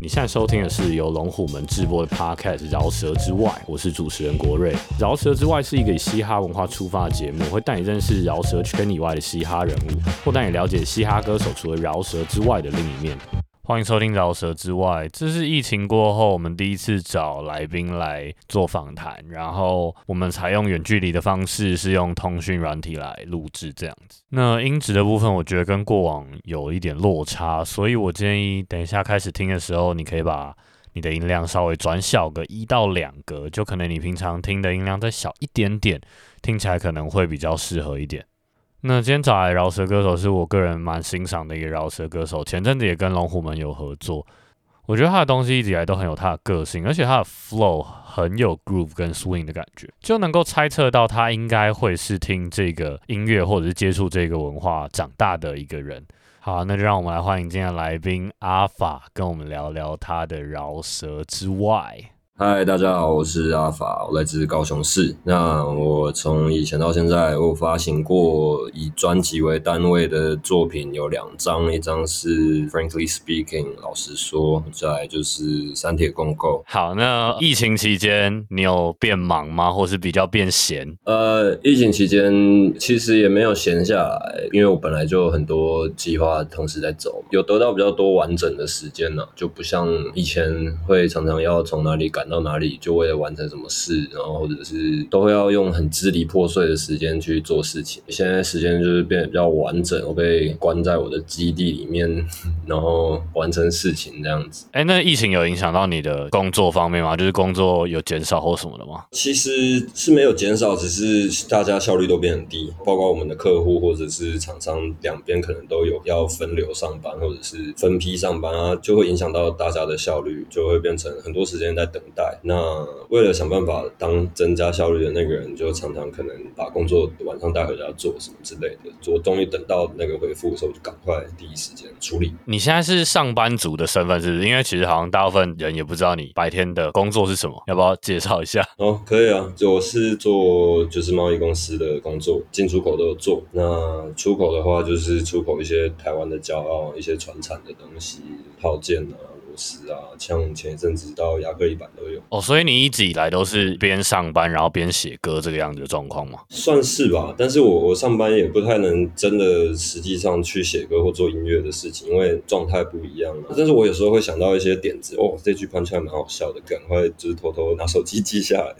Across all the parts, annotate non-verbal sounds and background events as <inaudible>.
你现在收听的是由龙虎门直播的 Podcast《饶舌之外》，我是主持人国瑞。《饶舌之外》是一个以嘻哈文化出发的节目，会带你认识饶舌圈以外的嘻哈人物，或带你了解嘻哈歌手除了饶舌之外的另一面。欢迎收听《饶舌之外》，这是疫情过后我们第一次找来宾来做访谈，然后我们采用远距离的方式，是用通讯软体来录制这样子。那音质的部分，我觉得跟过往有一点落差，所以我建议等一下开始听的时候，你可以把你的音量稍微转小个一到两格，就可能你平常听的音量再小一点点，听起来可能会比较适合一点。那今天找来饶舌歌手是我个人蛮欣赏的一个饶舌歌手，前阵子也跟龙虎门有合作，我觉得他的东西一直以来都很有他的个性，而且他的 flow 很有 groove 跟 swing 的感觉，就能够猜测到他应该会是听这个音乐或者是接触这个文化长大的一个人。好，那就让我们来欢迎今天的来宾阿法，跟我们聊聊他的饶舌之外。嗨，大家好，我是阿法，我来自高雄市。那我从以前到现在，我发行过以专辑为单位的作品有两张，一张是 Frankly Speaking，老实说，再来就是三铁共构。好，那疫情期间你有变忙吗，或是比较变闲？呃，疫情期间其实也没有闲下来，因为我本来就很多计划同时在走，有得到比较多完整的时间呢，就不像以前会常常要从哪里赶。到哪里就为了完成什么事，然后或者是都会要用很支离破碎的时间去做事情。现在时间就是变得比较完整，我被关在我的基地里面，<laughs> 然后完成事情这样子。哎，那疫情有影响到你的工作方面吗？就是工作有减少或什么的吗？其实是没有减少，只是大家效率都变很低，包括我们的客户或者是厂商两边可能都有要分流上班或者是分批上班啊，就会影响到大家的效率，就会变成很多时间在等待。那为了想办法当增加效率的那个人，就常常可能把工作晚上带回家做什么之类的。我终于等到那个回复的时候，就赶快第一时间处理。你现在是上班族的身份，是不是？因为其实好像大部分人也不知道你白天的工作是什么，要不要介绍一下？哦，可以啊，我是做就是贸易公司的工作，进出口都有做。那出口的话，就是出口一些台湾的骄傲、一些传产的东西，套件啊。是啊，像前一阵子到亚克力板都有哦，所以你一直以来都是边上班然后边写歌这个样子的状况吗？算是吧，但是我我上班也不太能真的实际上去写歌或做音乐的事情，因为状态不一样但是我有时候会想到一些点子，哦，这句喷出来蛮好笑的，赶快就是偷偷拿手机记下来。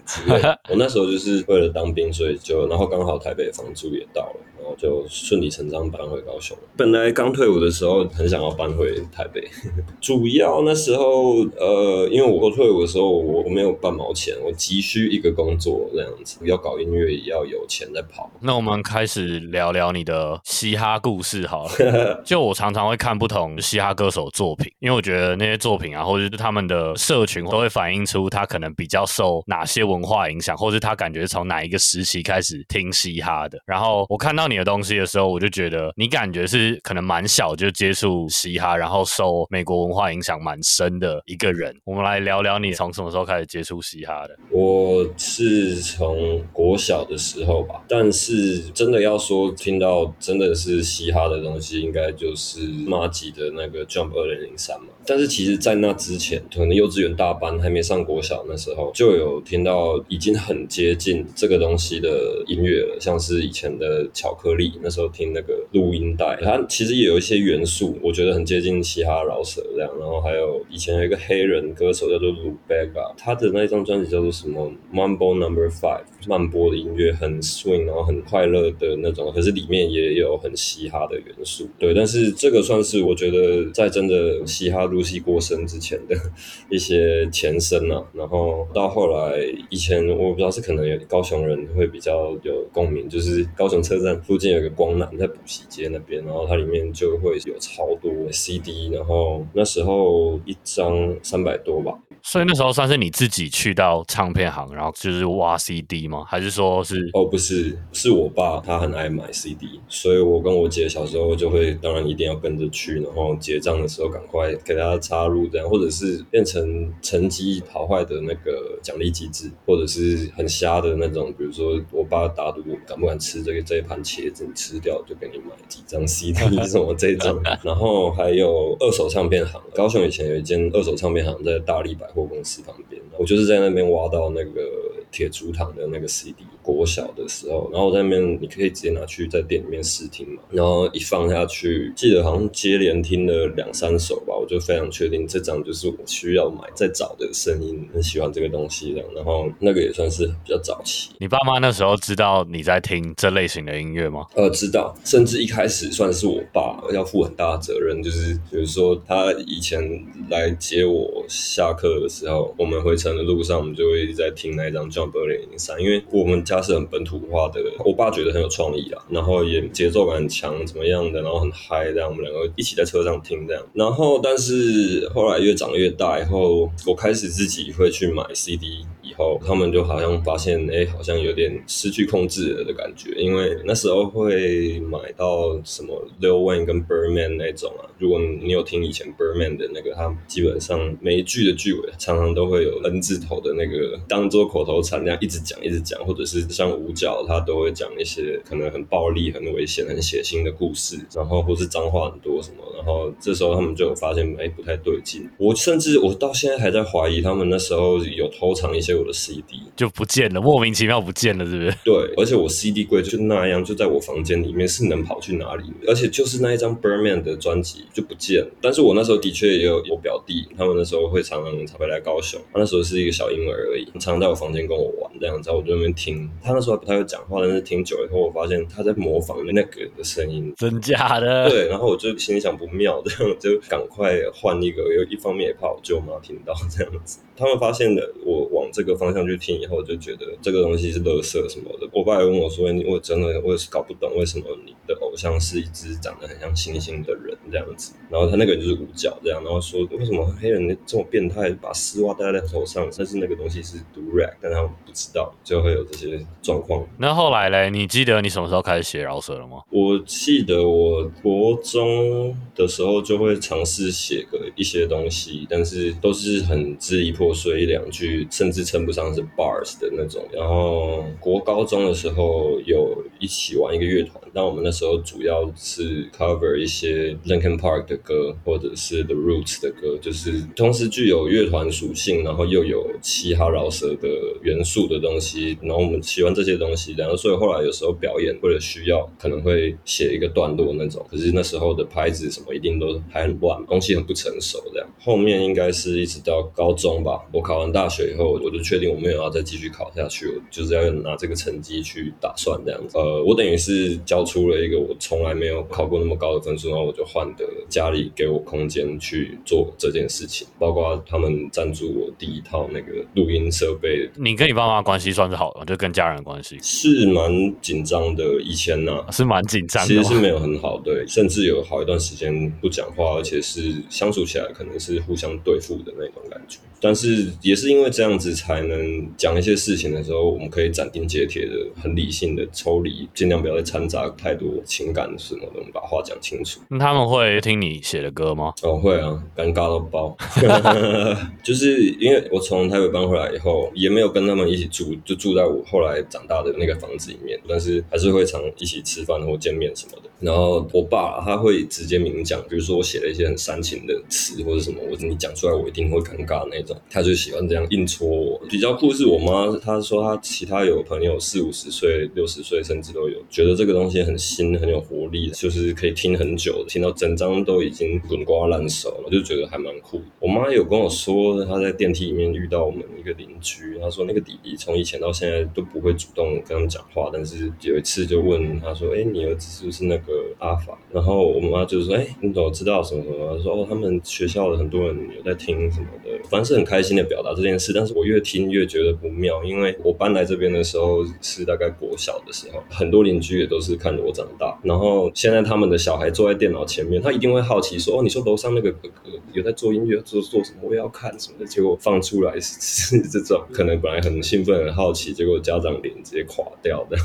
<laughs> 我那时候就是为了当兵，所以就然后刚好台北房租也到了。然后就顺理成章搬回高雄。本来刚退伍的时候很想要搬回台北，<laughs> 主要那时候呃，因为我退伍的时候我我没有半毛钱，我急需一个工作这样子，要搞音乐也要有钱在跑。那我们开始聊聊你的嘻哈故事好了。<laughs> 就我常常会看不同嘻哈歌手作品，因为我觉得那些作品啊，或者是他们的社群都会反映出他可能比较受哪些文化影响，或是他感觉从哪一个时期开始听嘻哈的。然后我看到。你的东西的时候，我就觉得你感觉是可能蛮小就接触嘻哈，然后受美国文化影响蛮深的一个人。我们来聊聊你从什么时候开始接触嘻哈的？我是从国小的时候吧，但是真的要说听到真的是嘻哈的东西，应该就是马吉的那个 Jump 二零零三嘛。但是其实，在那之前，可能幼稚园大班还没上国小那时候，就有听到已经很接近这个东西的音乐了，像是以前的巧克力，那时候听那个录音带，它其实也有一些元素，我觉得很接近嘻哈饶舌这样。然后还有以前有一个黑人歌手叫做 Lu Bega，他的那一张专辑叫做什么 Mambo Number Five，慢波的音乐很 swing，然后很快乐的那种，可是里面也有很嘻哈的元素。对，但是这个算是我觉得在真的嘻哈。入戏过深之前的一些前身啊，然后到后来，以前我不知道是可能有高雄人会比较有共鸣，就是高雄车站附近有个光南在补习街那边，然后它里面就会有超多 CD，然后那时候一张三百多吧。所以那时候算是你自己去到唱片行，然后就是挖 CD 吗？还是说是哦，不是，是我爸他很爱买 CD，所以我跟我姐小时候就会，当然一定要跟着去，然后结账的时候赶快给他插入这样，或者是变成成绩好坏的那个奖励机制，或者是很瞎的那种，比如说我爸打赌敢不敢吃这个这一盘茄子，你吃掉就给你买几张 CD <laughs> 什么这种，然后还有二手唱片行，高雄以前有一间二手唱片行在大力百货公司旁边，我就是在那边挖到那个铁竹堂的那个 CD，国小的时候，然后我在那边你可以直接拿去在店里面试听嘛，然后一放下去，记得好像接连听了两三首吧，我就非常确定这张就是我需要买再找的声音，很喜欢这个东西这样，然后那个也算是比较早期。你爸妈那时候知道你在听这类型的音乐吗？呃，知道，甚至一开始算是我爸要负很大的责任，就是比如说他以前来接我下课的时候，我们回程的路上，我们就会一直在听那一张 burly 零三，因为我们家是很本土化的，我爸觉得很有创意啊，然后也节奏感很强，怎么样的，然后很嗨，这样我们两个一起在车上听这样，然后但是后来越长越大以后，我开始自己会去买 CD。后他们就好像发现，哎，好像有点失去控制了的感觉，因为那时候会买到什么 Lil Wayne 跟 Birdman 那种啊。如果你有听以前 Birdman 的那个，他基本上每一句的句尾常常都会有 N 字头的那个当做口头禅那样一直讲一直讲，或者是像五角，他都会讲一些可能很暴力、很危险、很血腥的故事，然后或是脏话很多什么，然后这时候他们就有发现，哎，不太对劲。我甚至我到现在还在怀疑，他们那时候有偷藏一些。我的 CD 就不见了，莫名其妙不见了，是不是？对，而且我 CD 柜就那样，就在我房间里面，是能跑去哪里？而且就是那一张 Birdman 的专辑就不见了。但是我那时候的确也有我表弟，他们那时候会常常常回来高雄，他那时候是一个小婴儿而已，常常在我房间跟我玩这样子，我就那边听。他那时候还不太会讲话，但是听久了以后，我发现他在模仿那个的声音，真假的？对，然后我就心里想不妙，这样就赶快换一个。又一方面也怕我舅妈听到这样子。他们发现了我往这个方向去听以后，就觉得这个东西是垃圾什么的。我爸也问我说：“你我真的我也是搞不懂，为什么你的偶像是一只长得很像猩猩的人这样子？”然后他那个人就是五角这样，然后说：“为什么黑人这么变态，把丝袜戴在头上？但是那个东西是毒 rap，但他们不知道，就会有这些状况。”那后来嘞，你记得你什么时候开始写饶舌了吗？我记得我国中的时候就会尝试写个一些东西，但是都是很支离破碎一两句，甚至称不上是 bars 的那种。然后国高中的时候有一起玩一个乐团，但我们那时候主要是 cover 一些 Linkin Park 的歌，或者是 The Roots 的歌，就是同时具有乐团属性，然后又有嘻哈饶舌的元素的东西。然后我们喜欢这些东西，然后所以后来有时候表演为了需要，可能会写一个段落那种。可是那时候的拍子什么一定都还很乱，东西很不成熟这样。后面应该是一直到高中吧，我考完大学以后，我就确定我没有要再继续考下去，我就是要拿这个成绩去打算这样子。呃，我等于是交出了一个我从来没有考过那么高的分数，然后我就换得家里给我空间去做这件事情，包括他们赞助我第一套那个录音设备。你跟你爸妈关系算是好的，就跟家人关系是蛮紧张的。以前呢是蛮紧张，其实是没有很好，对，甚至有好一段时间不讲话，而且是相处起来可能是互相对付的那种感觉。但是也是因为这样子，才能讲一些事情的时候，我们可以斩钉截铁的、很理性的抽离，尽量不要再掺杂太多情感什么的，把话讲清楚。那他们会听你写的歌吗？哦，会啊，尴尬到爆。<laughs> 就是因为我从台北搬回来以后，也没有跟他们一起住，就住在我后来长大的那个房子里面，但是还是会常一起吃饭或见面什么的。然后我爸他会直接明讲，比如说我写了一些很煽情的词或者什么，我你讲出来我一定会尴尬那种。他就喜欢这样硬戳我。比较酷是我妈，她说她其他有朋友四五十岁、六十岁甚至都有，觉得这个东西很新、很有活力，就是可以听很久，听到整张都已经滚瓜烂熟了，就觉得还蛮酷。我妈有跟我说，她在电梯里面遇到我们一个邻居，她说那个弟弟从以前到现在都不会主动跟他们讲话，但是有一次就问他说：“哎，你儿子是不是那个阿法？”然后我妈就说：“哎，你怎么知道什么什么？”她说：“哦，他们学校的很多人有在听什么的，反正是很。”开心的表达这件事，但是我越听越觉得不妙，因为我搬来这边的时候是大概国小的时候，很多邻居也都是看着我长大。然后现在他们的小孩坐在电脑前面，他一定会好奇说：“哦，你说楼上那个哥哥有在做音乐，做做什么？我也要看什么的。”结果放出来是这种，可能本来很兴奋、很好奇，结果家长脸直接垮掉的。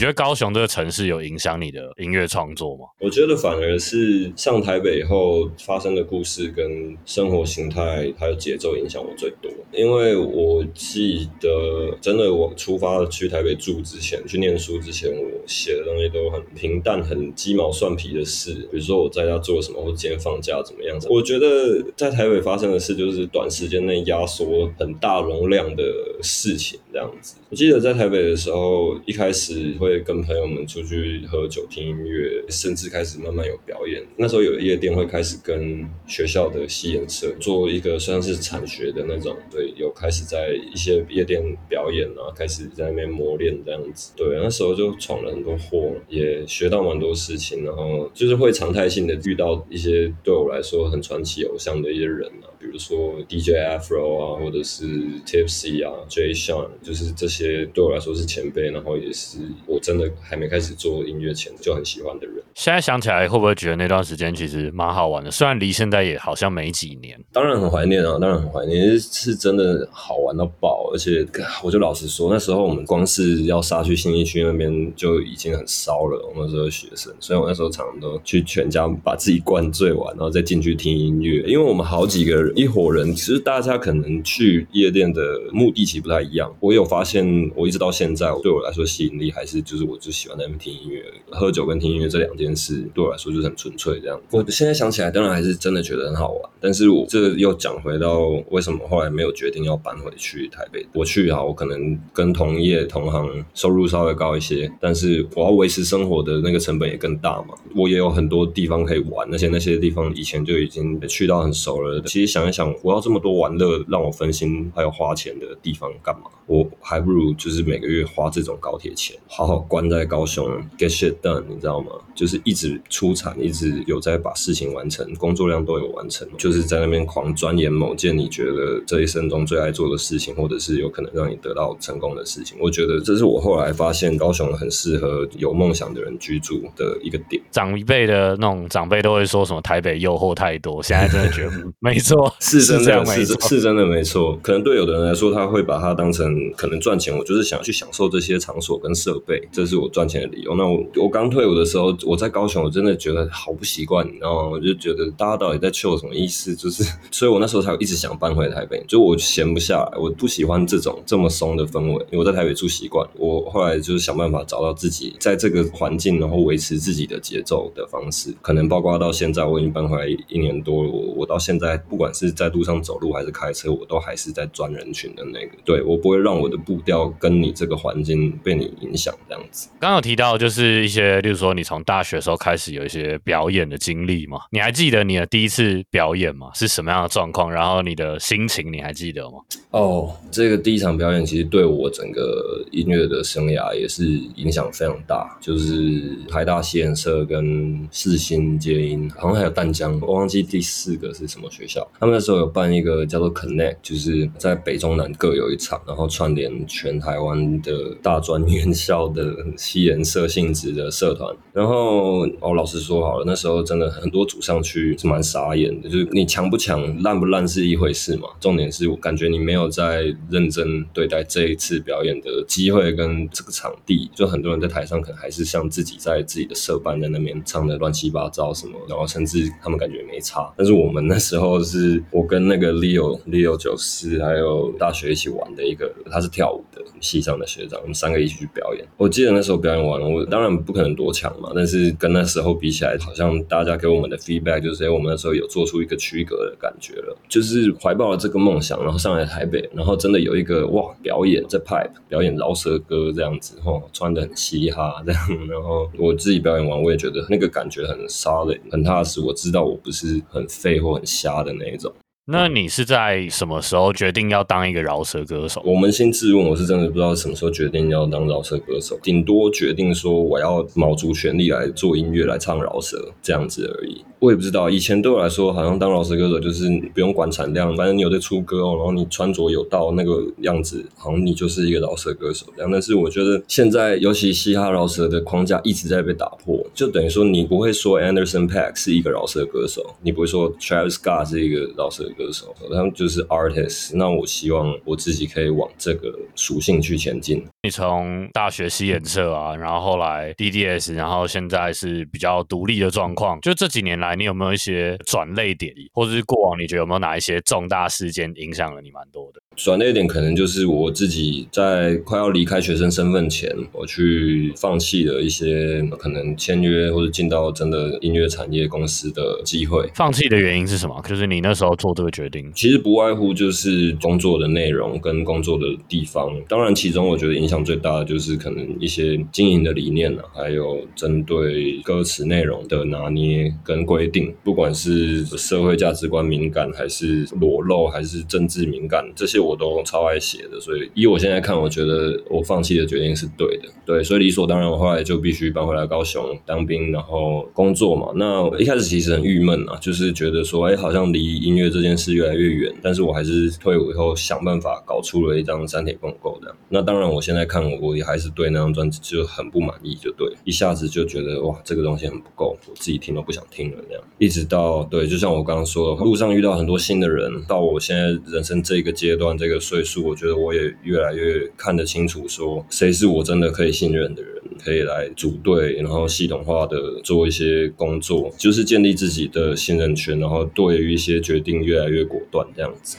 你觉得高雄这个城市有影响你的音乐创作吗？我觉得反而是上台北以后发生的故事跟生活形态还有节奏影响我最多。因为我记得，真的我出发去台北住之前，去念书之前，我写的东西都很平淡、很鸡毛蒜皮的事。比如说我在家做什么，或今天放假怎么样子。我觉得在台北发生的事，就是短时间内压缩很大容量的事情这样子。我记得在台北的时候，一开始会。跟朋友们出去喝酒、听音乐，甚至开始慢慢有表演。那时候有夜店会开始跟学校的戏演社做一个算是产学的那种，对，有开始在一些夜店表演啊，开始在那边磨练这样子。对，那时候就闯了很多祸，也学到蛮多事情，然后就是会常态性的遇到一些对我来说很传奇偶像的一些人啊，比如说 DJ Afro 啊，或者是 Tipsy 啊，Jay Sean，就是这些对我来说是前辈，然后也是我。真的还没开始做音乐前就很喜欢的人，现在想起来会不会觉得那段时间其实蛮好玩的？虽然离现在也好像没几年，当然很怀念啊，当然很怀念，是真的好玩到爆。而且我就老实说，那时候我们光是要杀去新一区那边就已经很烧了。我们那时候学生，所以我那时候常常都去全家把自己灌醉完，然后再进去听音乐。因为我们好几个人一伙人，其实大家可能去夜店的目的其实不太一样。我有发现，我一直到现在对我来说吸引力还是。就是我就喜欢在那边听音乐，喝酒跟听音乐这两件事对我来说就是很纯粹这样。我现在想起来，当然还是真的觉得很好玩。但是我这又讲回到为什么后来没有决定要搬回去台北。我去啊，我可能跟同业同行收入稍微高一些，但是我要维持生活的那个成本也更大嘛。我也有很多地方可以玩，而且那些地方以前就已经去到很熟了。其实想想一想，我要这么多玩乐让我分心还有花钱的地方干嘛？我还不如就是每个月花这种高铁钱，好好。关在高雄，get shit done，你知道吗？就是一直出产，一直有在把事情完成，工作量都有完成，就是在那边狂钻研某件你觉得这一生中最爱做的事情，或者是有可能让你得到成功的事情。我觉得这是我后来发现高雄很适合有梦想的人居住的一个点。长一辈的那种长辈都会说什么台北诱惑太多，现在真的觉得没错，<laughs> 是真的，是是真的没错。可能对有的人来说，他会把它当成可能赚钱，我就是想去享受这些场所跟设备。这是我赚钱的理由。那我我刚退伍的时候，我在高雄，我真的觉得好不习惯，然后？我就觉得大家到底在求什么意思？就是，<laughs> 所以我那时候才一直想搬回台北。就我闲不下来，我不喜欢这种这么松的氛围。因为我在台北住习惯，我后来就是想办法找到自己在这个环境，然后维持自己的节奏的方式。可能包括到现在，我已经搬回来一年多了。我我到现在，不管是在路上走路还是开车，我都还是在钻人群的那个。对我不会让我的步调跟你这个环境被你影响这样子。刚有提到就是一些，例如说你从大大学时候开始有一些表演的经历嘛？你还记得你的第一次表演吗？是什么样的状况？然后你的心情你还记得吗？哦，这个第一场表演其实对我整个音乐的生涯也是影响非常大。就是台大西研社跟四星接音，好像还有淡江，我忘记第四个是什么学校。他们那时候有办一个叫做 Connect，就是在北中南各有一场，然后串联全台湾的大专院校的。吸颜色性质的社团，然后哦，老实说好了，那时候真的很多组上去是蛮傻眼的，就是你强不强、烂不烂是一回事嘛，重点是我感觉你没有在认真对待这一次表演的机会跟这个场地，就很多人在台上可能还是像自己在自己的社班在那边唱的乱七八糟什么，然后甚至他们感觉没差，但是我们那时候是我跟那个 Leo Leo 九四还有大学一起玩的一个，他是跳舞的系上的学长，我们三个一起去表演，我记得那时候。表演完了，我当然不可能多强嘛，但是是跟那时候比起来，好像大家给我们的 feedback 就是，哎，我们那时候有做出一个区隔的感觉了，就是怀抱了这个梦想，然后上来台北，然后真的有一个哇，表演在 pipe 表演饶舌歌这样子，吼，穿的很嘻哈这样，然后我自己表演完，我也觉得那个感觉很沙的，很踏实，我知道我不是很废或很瞎的那一种。那你是在什么时候决定要当一个饶舌歌手？我扪心自问，我是真的不知道什么时候决定要当饶舌歌手，顶多决定说我要卯足全力来做音乐，来唱饶舌这样子而已。我也不知道，以前对我来说，好像当饶舌歌手就是不用管产量，反正你有在出歌哦，然后你穿着有到那个样子，好像你就是一个饶舌歌手这样。但是我觉得现在，尤其嘻哈饶舌的框架一直在被打破，就等于说你不会说 Anderson Paak 是一个饶舌歌手，你不会说 Travis Scott 是一个饶舌歌手，歌手他们就是 artist。那我希望我自己可以往这个属性去前进。你从大学西演社啊，然后后来 DDS，然后现在是比较独立的状况，就这几年来。你有没有一些转类点，或者是过往你觉得有没有哪一些重大事件影响了你蛮多的？转泪点可能就是我自己在快要离开学生身份前，我去放弃了一些可能签约或者进到真的音乐产业公司的机会。放弃的原因是什么？就是你那时候做这个决定，其实不外乎就是工作的内容跟工作的地方。当然，其中我觉得影响最大的就是可能一些经营的理念啊，还有针对歌词内容的拿捏跟规定，不管是社会价值观敏感，还是裸露，还是政治敏感，这些我。我都超爱写的，所以以我现在看，我觉得我放弃的决定是对的。对，所以理所当然，我后来就必须搬回来高雄当兵，然后工作嘛。那一开始其实很郁闷啊，就是觉得说，哎，好像离音乐这件事越来越远。但是我还是退伍以后想办法搞出了一张三铁共构的。那当然，我现在看，我也还是对那张专辑就很不满意，就对，一下子就觉得哇，这个东西很不够，我自己听都不想听了那样。一直到对，就像我刚刚说的，路上遇到很多新的人，到我现在人生这个阶段。这个岁数，我觉得我也越来越看得清楚，说谁是我真的可以信任的人，可以来组队，然后系统化的做一些工作，就是建立自己的信任圈，然后对于一些决定越来越果断，这样子。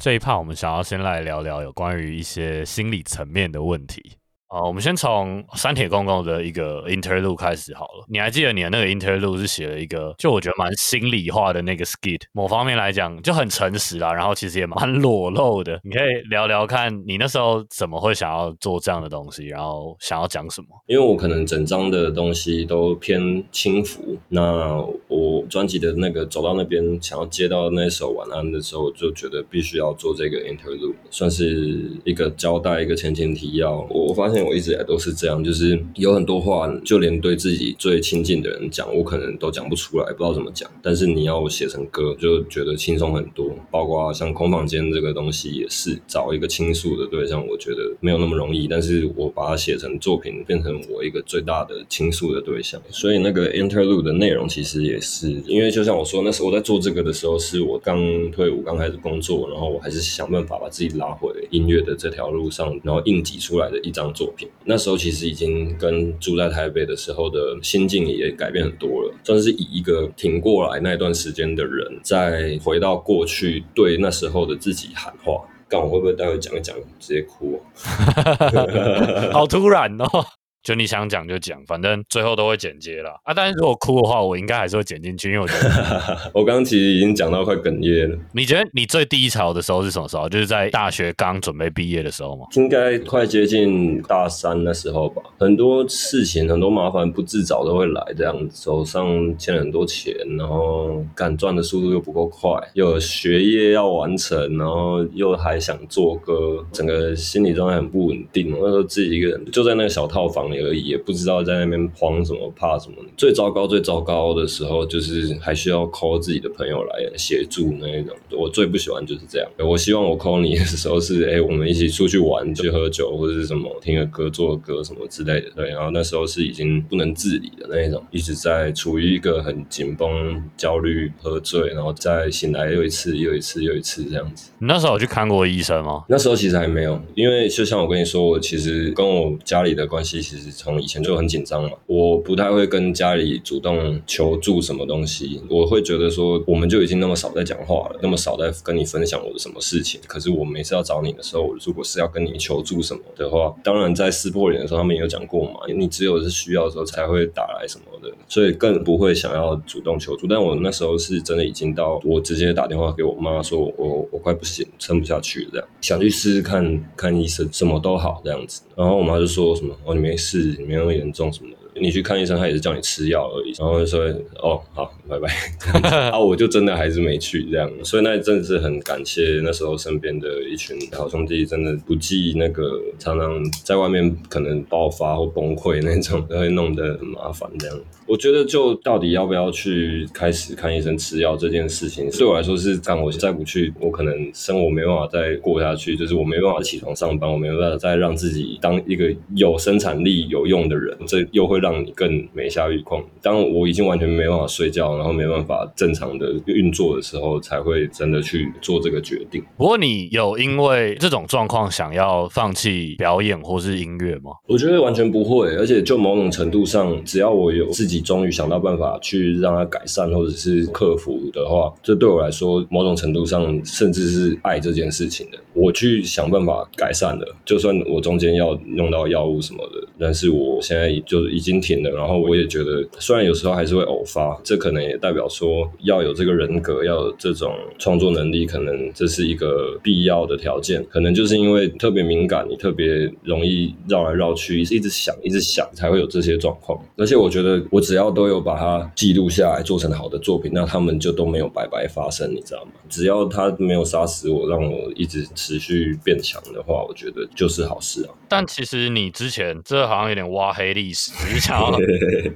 这一趴，我们想要先来聊聊有关于一些心理层面的问题。啊，我们先从三铁公公的一个 interlude 开始好了。你还记得你的那个 interlude 是写了一个，就我觉得蛮心里话的那个 skit，某方面来讲就很诚实啦，然后其实也蛮裸露的。你可以聊聊看你那时候怎么会想要做这样的东西，然后想要讲什么？因为我可能整张的东西都偏轻浮，那我专辑的那个走到那边想要接到那首晚安的时候，就觉得必须要做这个 interlude，算是一个交代，一个前情提要。我发现。我一直以来都是这样，就是有很多话，就连对自己最亲近的人讲，我可能都讲不出来，不知道怎么讲。但是你要我写成歌，就觉得轻松很多。包括像空房间这个东西，也是找一个倾诉的对象，我觉得没有那么容易。但是我把它写成作品，变成我一个最大的倾诉的对象。所以那个 interlude 的内容，其实也是因为，就像我说，那时候我在做这个的时候，是我刚退伍，刚开始工作，然后我还是想办法把自己拉回音乐的这条路上，然后硬挤出来的一张作。那时候其实已经跟住在台北的时候的心境也改变很多了，算是以一个挺过来那段时间的人，再回到过去对那时候的自己喊话。干，我会不会待会讲一讲直接哭？<laughs> 好突然哦！就你想讲就讲，反正最后都会剪接啦啊。但是如果哭的话，我应该还是会剪进去，因为我觉得我刚刚其实已经讲到快哽咽了。你觉得你最低潮的时候是什么时候？就是在大学刚准备毕业的时候吗？应该快接近大三的时候吧。很多事情、很多麻烦不自找都会来，这样手上欠了很多钱，然后敢赚的速度又不够快，又有学业要完成，然后又还想做歌，整个心理状态很不稳定。那时候自己一个人就在那个小套房里。而已，也不知道在那边慌什么、怕什么。最糟糕、最糟糕的时候，就是还需要 call 自己的朋友来协助那一种。我最不喜欢就是这样。我希望我 call 你的时候是，哎，我们一起出去玩，去喝酒或者是什么，听个歌、做个歌什么之类的。对，然后那时候是已经不能自理的那一种，一直在处于一个很紧绷、焦虑、喝醉，然后再醒来又一次、又一次、又一次这样子。你那时候有去看过医生吗？那时候其实还没有，因为就像我跟你说，我其实跟我家里的关系其实。实从以前就很紧张嘛，我不太会跟家里主动求助什么东西，我会觉得说，我们就已经那么少在讲话了，那么少在跟你分享我的什么事情。可是我每次要找你的时候，如果是要跟你求助什么的话，当然在撕破脸的时候，他们也有讲过嘛，你只有是需要的时候才会打来什么所以更不会想要主动求助。但我那时候是真的已经到，我直接打电话给我妈说，我我快不行，撑不下去了，这样想去试试看看医生，什么都好这样子。然后我妈就说什么哦，你没事，你没有严重什么的。你去看医生，他也是叫你吃药而已，然后就说哦好，拜拜。<laughs> 啊，我就真的还是没去这样，所以那真的是很感谢那时候身边的一群好兄弟，真的不计那个常常在外面可能爆发或崩溃那种，都会弄得很麻烦这样。我觉得就到底要不要去开始看医生吃药这件事情，对我来说是，但我再不去，我可能生活没办法再过下去，就是我没办法起床上班，我没办法再让自己当一个有生产力、有用的人，这又会让你更没下欲况。当我已经完全没办法睡觉，然后没办法正常的运作的时候，才会真的去做这个决定。不过，你有因为这种状况想要放弃表演或是音乐吗？我觉得完全不会，而且就某种程度上，只要我有自己。终于想到办法去让它改善或者是克服的话，这对我来说某种程度上甚至是爱这件事情的。我去想办法改善了，就算我中间要用到药物什么的，但是我现在就已经停了。然后我也觉得，虽然有时候还是会偶发，这可能也代表说要有这个人格，要有这种创作能力，可能这是一个必要的条件。可能就是因为特别敏感，你特别容易绕来绕去，一直想，一直想，才会有这些状况。而且我觉得，我只要都有把它记录下来，做成好的作品，那他们就都没有白白发生，你知道吗？只要他没有杀死我，让我一直持续变强的话，我觉得就是好事啊。但其实你之前这好像有点挖黑历史，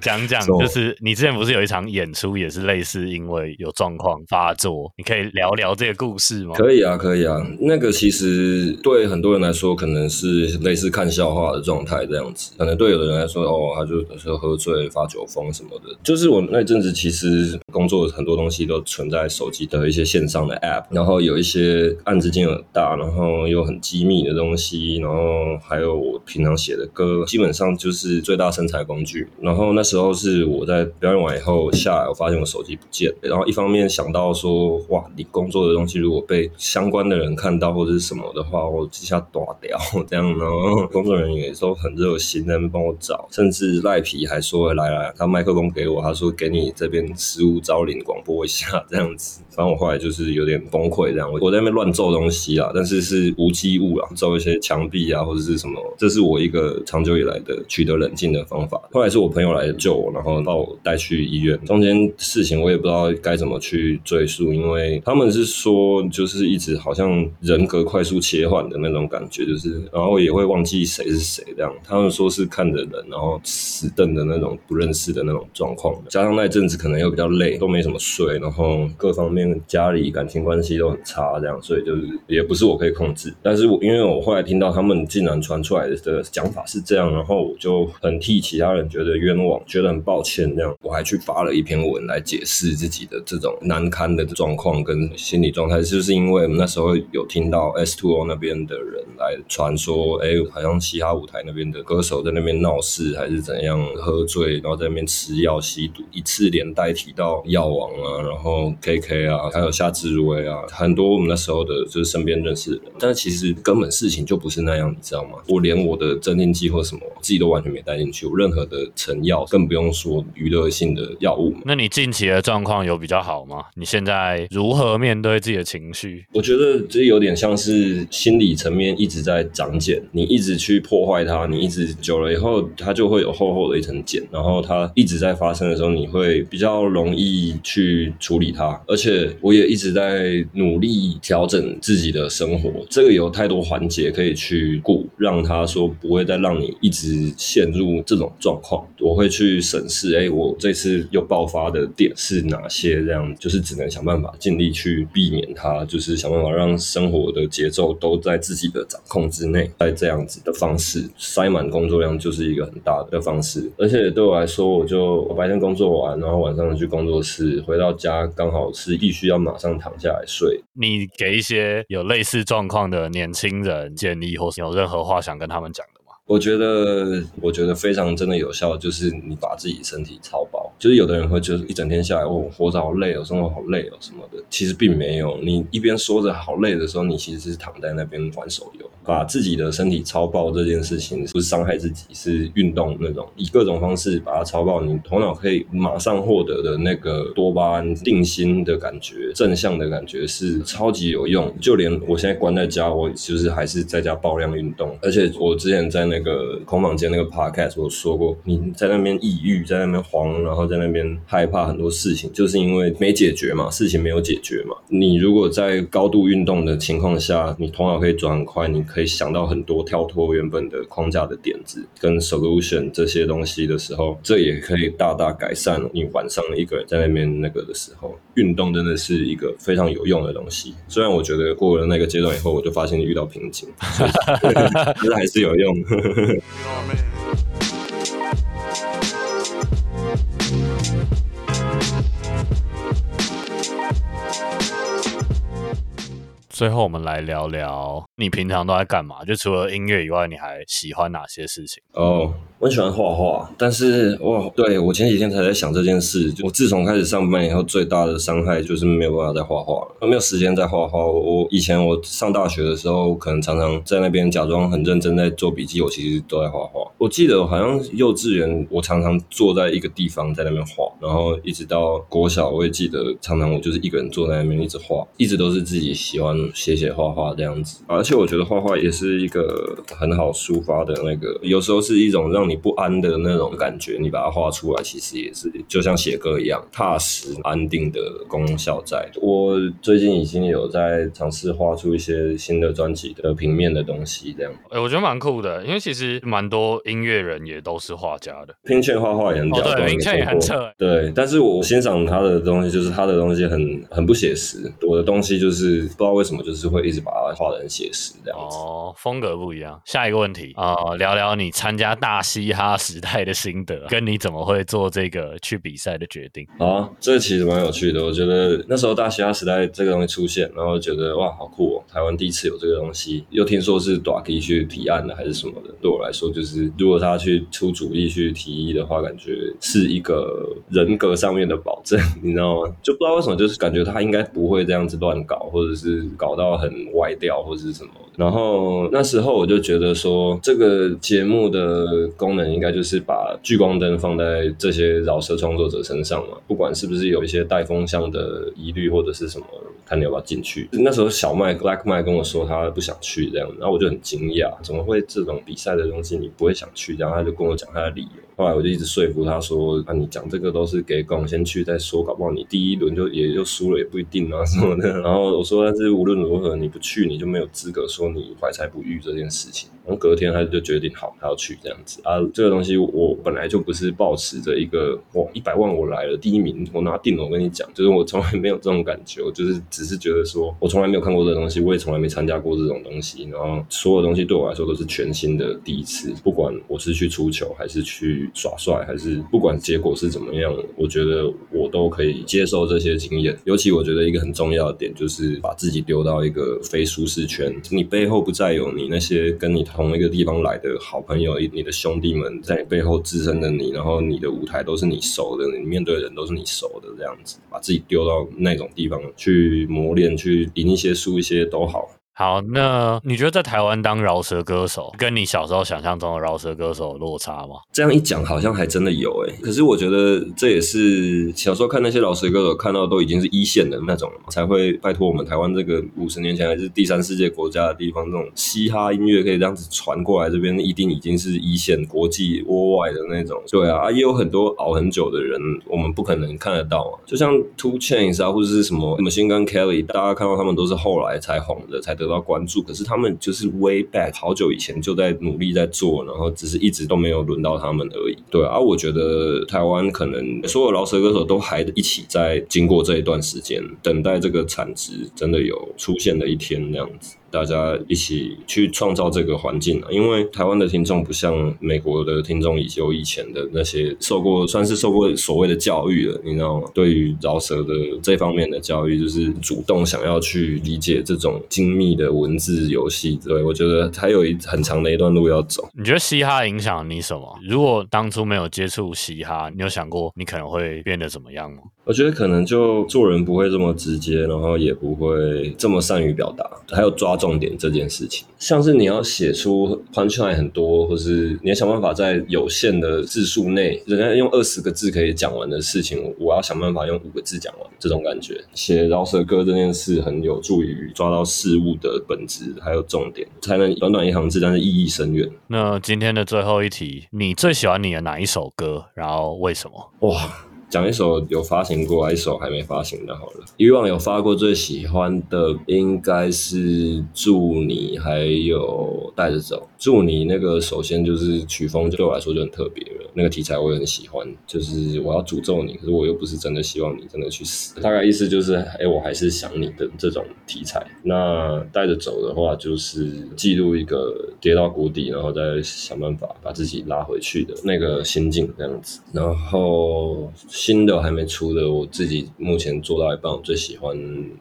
讲讲，就是你之前不是有一场演出也是类似，因为有状况发作，你可以聊聊这个故事吗？可以啊，可以啊。那个其实对很多人来说，可能是类似看笑话的状态这样子，可能对有的人来说，哦，他就有时候喝醉发酒疯什么的。就是我那阵子其实工作很多东西都存在手机的一些线上的 App，然后有一些案子金额大，然后又很机密的东西，然后还有我平常写的歌，基本上就是最大生财工工具。然后那时候是我在表演完以后下来，我发现我手机不见，然后一方面想到说，哇，你工作的东西如果被相关的人看到或者是什么的话，我一下断掉这样。然后 <laughs> 工作人员也都很热心在那边帮我找，甚至赖皮还说来来，他麦克风给我，他说给你这边失物招领广播一下这样子。反正我后来就是有点崩溃这样，我我在那边乱揍东西啊，但是是无机物啊，揍一些墙壁啊或者是什么，这是我一个长久以来的取得冷静的方法。后来是我朋友来救我，然后把我带去医院。中间事情我也不知道该怎么去追溯，因为他们是说就是一直好像人格快速切换的那种感觉，就是然后也会忘记谁是谁这样。他们说是看着人，然后死瞪的那种不认识的那种状况，加上那阵子可能又比较累，都没什么睡，然后各方面。家里感情关系都很差，这样，所以就是也不是我可以控制。但是我因为我后来听到他们竟然传出来的讲法是这样，然后我就很替其他让人觉得冤枉，觉得很抱歉。那样，我还去发了一篇文来解释自己的这种难堪的状况跟心理状态，就是因为那时候有听到 S Two O 那边的人来传说，哎，好像嘻哈舞台那边的歌手在那边闹事还是怎样，喝醉然后在那边吃药吸毒，一次连带提到药王啊，然后 K K 啊。还有夏志威啊，很多我们那时候的就是身边认识的人，但其实根本事情就不是那样，你知道吗？我连我的镇定剂或什么自己都完全没带进去，我任何的成药更不用说娱乐性的药物。那你近期的状况有比较好吗？你现在如何面对自己的情绪？我觉得这有点像是心理层面一直在长茧，你一直去破坏它，你一直久了以后，它就会有厚厚的一层茧，然后它一直在发生的时候，你会比较容易去处理它，而且。我也一直在努力调整自己的生活，这个有太多环节可以去顾，让他说不会再让你一直陷入这种状状况。我会去审视，哎，我这次又爆发的点是哪些？这样就是只能想办法尽力去避免它，就是想办法让生活的节奏都在自己的掌控之内。在这样子的方式塞满工作量，就是一个很大的方式。而且对我来说，我就我白天工作完，然后晚上去工作室，回到家刚好是必须要马上躺下来睡。你给一些有类似状况的年轻人建议，或是有任何话想跟他们讲的？我觉得，我觉得非常真的有效，就是你把自己身体操饱。就是有的人会觉得一整天下来，哦，活着好累哦，生活好累哦什么的。其实并没有，你一边说着好累的时候，你其实是躺在那边玩手游，把自己的身体超爆这件事情，不是伤害自己，是运动那种，以各种方式把它超爆，你头脑可以马上获得的那个多巴胺定心的感觉，正向的感觉是超级有用。就连我现在关在家，我就是还是在家爆量运动，而且我之前在那那个空房间那个 podcast 我说过，你在那边抑郁，在那边慌，然后在那边害怕很多事情，就是因为没解决嘛，事情没有解决嘛。你如果在高度运动的情况下，你头脑可以转很快，你可以想到很多跳脱原本的框架的点子跟 solution 这些东西的时候，这也可以大大改善你晚上一个人在那边那个的时候，运动真的是一个非常有用的东西。虽然我觉得过了那个阶段以后，我就发现遇到瓶颈，但 <laughs> 是还是有用。最后，我们来聊聊你平常都在干嘛？就除了音乐以外，你还喜欢哪些事情？哦，我很喜欢画画，但是我，对我前几天才在想这件事。我自从开始上班以后，最大的伤害就是没有办法再画画了，没有时间再画画。我以前我上大学的时候，可能常常在那边假装很认真在做笔记，我其实都在画画。我记得好像幼稚园，我常常坐在一个地方在那边画，然后一直到国小，我也记得常常我就是一个人坐在那边一直画，一直都是自己喜欢。写写画画这样子，而且我觉得画画也是一个很好抒发的那个，有时候是一种让你不安的那种感觉，你把它画出来，其实也是就像写歌一样，踏实安定的功效在。我最近已经有在尝试画出一些新的专辑的平面的东西，这样。哎，我觉得蛮酷的，因为其实蛮多音乐人也都是画家的，拼券画画也很屌，对，拼券也很扯。对，但是我欣赏他的东西，就是他的东西很很不写实，我的东西就是不知道为什么。就是会一直把它画的很写实这样子哦，风格不一样。下一个问题啊，聊聊你参加大嘻哈时代的心得，跟你怎么会做这个去比赛的决定啊？这个其实蛮有趣的。我觉得那时候大嘻哈时代这个东西出现，然后觉得哇，好酷哦！台湾第一次有这个东西，又听说是短 K 去提案的还是什么的。对我来说，就是如果他去出主意去提议的话，感觉是一个人格上面的保证，<laughs> 你知道吗？就不知道为什么，就是感觉他应该不会这样子乱搞，或者是搞。到很歪掉或者是什么，然后那时候我就觉得说，这个节目的公功能应该就是把聚光灯放在这些饶舌创作者身上嘛，不管是不是有一些带风向的疑虑或者是什么，看你要不要进去。那时候小麦 Black 麦跟我说他不想去这样，然后我就很惊讶，怎么会这种比赛的东西你不会想去？然后他就跟我讲他的理由。后来我就一直说服他说：“啊，你讲这个都是给贡先去再说，搞不好你第一轮就也就输了也不一定啊什么的。<laughs> ”然后我说：“但是无论如何你不去，你就没有资格说你怀才不遇这件事情。”然后隔天他就决定好，他要去这样子啊。这个东西我本来就不是抱持着一个哇一百万我来了第一名我拿定了。我跟你讲，就是我从来没有这种感觉，我就是只是觉得说我从来没有看过这个东西，我也从来没参加过这种东西。然后所有东西对我来说都是全新的第一次，不管我是去出球还是去。耍帅还是不管结果是怎么样，我觉得我都可以接受这些经验。尤其我觉得一个很重要的点就是把自己丢到一个非舒适圈，你背后不再有你那些跟你同一个地方来的好朋友、你的兄弟们在你背后支撑着你，然后你的舞台都是你熟的，你面对的人都是你熟的，这样子把自己丢到那种地方去磨练，去赢一些输一些都好。好，那你觉得在台湾当饶舌歌手，跟你小时候想象中的饶舌歌手落差吗？这样一讲，好像还真的有诶。可是我觉得这也是小时候看那些饶舌歌手看到都已经是一线的那种，才会拜托我们台湾这个五十年前还是第三世界国家的地方，这种嘻哈音乐可以这样子传过来，这边一定已经是一线国际窝外的那种。对啊，也有很多熬很久的人，我们不可能看得到啊。就像 Two Chains 啊，或者是什么什么新跟 Kelly，大家看到他们都是后来才红的，才。得到关注，可是他们就是 way back 好久以前就在努力在做，然后只是一直都没有轮到他们而已。对啊，我觉得台湾可能所有饶舌歌手都还一起在经过这一段时间，等待这个产值真的有出现的一天那样子。大家一起去创造这个环境啊。因为台湾的听众不像美国的听众，以及以前的那些受过算是受过所谓的教育了，你知道吗？对于饶舌的这方面的教育，就是主动想要去理解这种精密的文字游戏。对我觉得还有一很长的一段路要走。你觉得嘻哈影响你什么？如果当初没有接触嘻哈，你有想过你可能会变得怎么样吗？我觉得可能就做人不会这么直接，然后也不会这么善于表达，还有抓重点这件事情。像是你要写出 punchline 很多，或是你要想办法在有限的字数内，人家用二十个字可以讲完的事情，我要想办法用五个字讲完，这种感觉。写饶舌歌这件事很有助于抓到事物的本质还有重点，才能短短一行字，但是意义深远。那今天的最后一题，你最喜欢你的哪一首歌？然后为什么？哇！讲一首有发行过，还一首还没发行的好了。以往有发过最喜欢的应该是《祝你》，还有《带着走》。《祝你》那个首先就是曲风对我来说就很特别了，那个题材我也很喜欢。就是我要诅咒你，可是我又不是真的希望你真的去死。大概意思就是，哎，我还是想你的这种题材。那《带着走》的话，就是记录一个跌到谷底，然后再想办法把自己拉回去的那个心境这样子。然后。新的还没出的，我自己目前做到一半，我最喜欢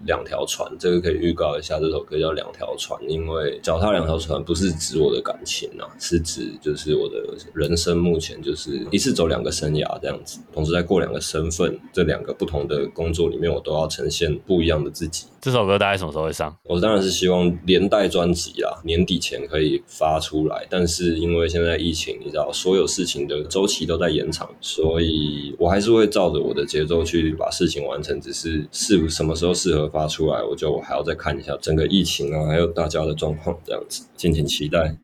两条船，这个可以预告一下，这首歌叫两条船，因为脚踏两条船不是指我的感情啊，是指就是我的人生目前就是一次走两个生涯这样子，同时在过两个身份，这两个不同的工作里面，我都要呈现不一样的自己。这首歌大概什么时候会上？我当然是希望连带专辑啊，年底前可以发出来，但是因为现在疫情，你知道，所有事情的周期都在延长，所以我还是会。照着我的节奏去把事情完成，只是适什么时候适合发出来，我就还要再看一下整个疫情啊，还有大家的状况，这样子，敬请期待。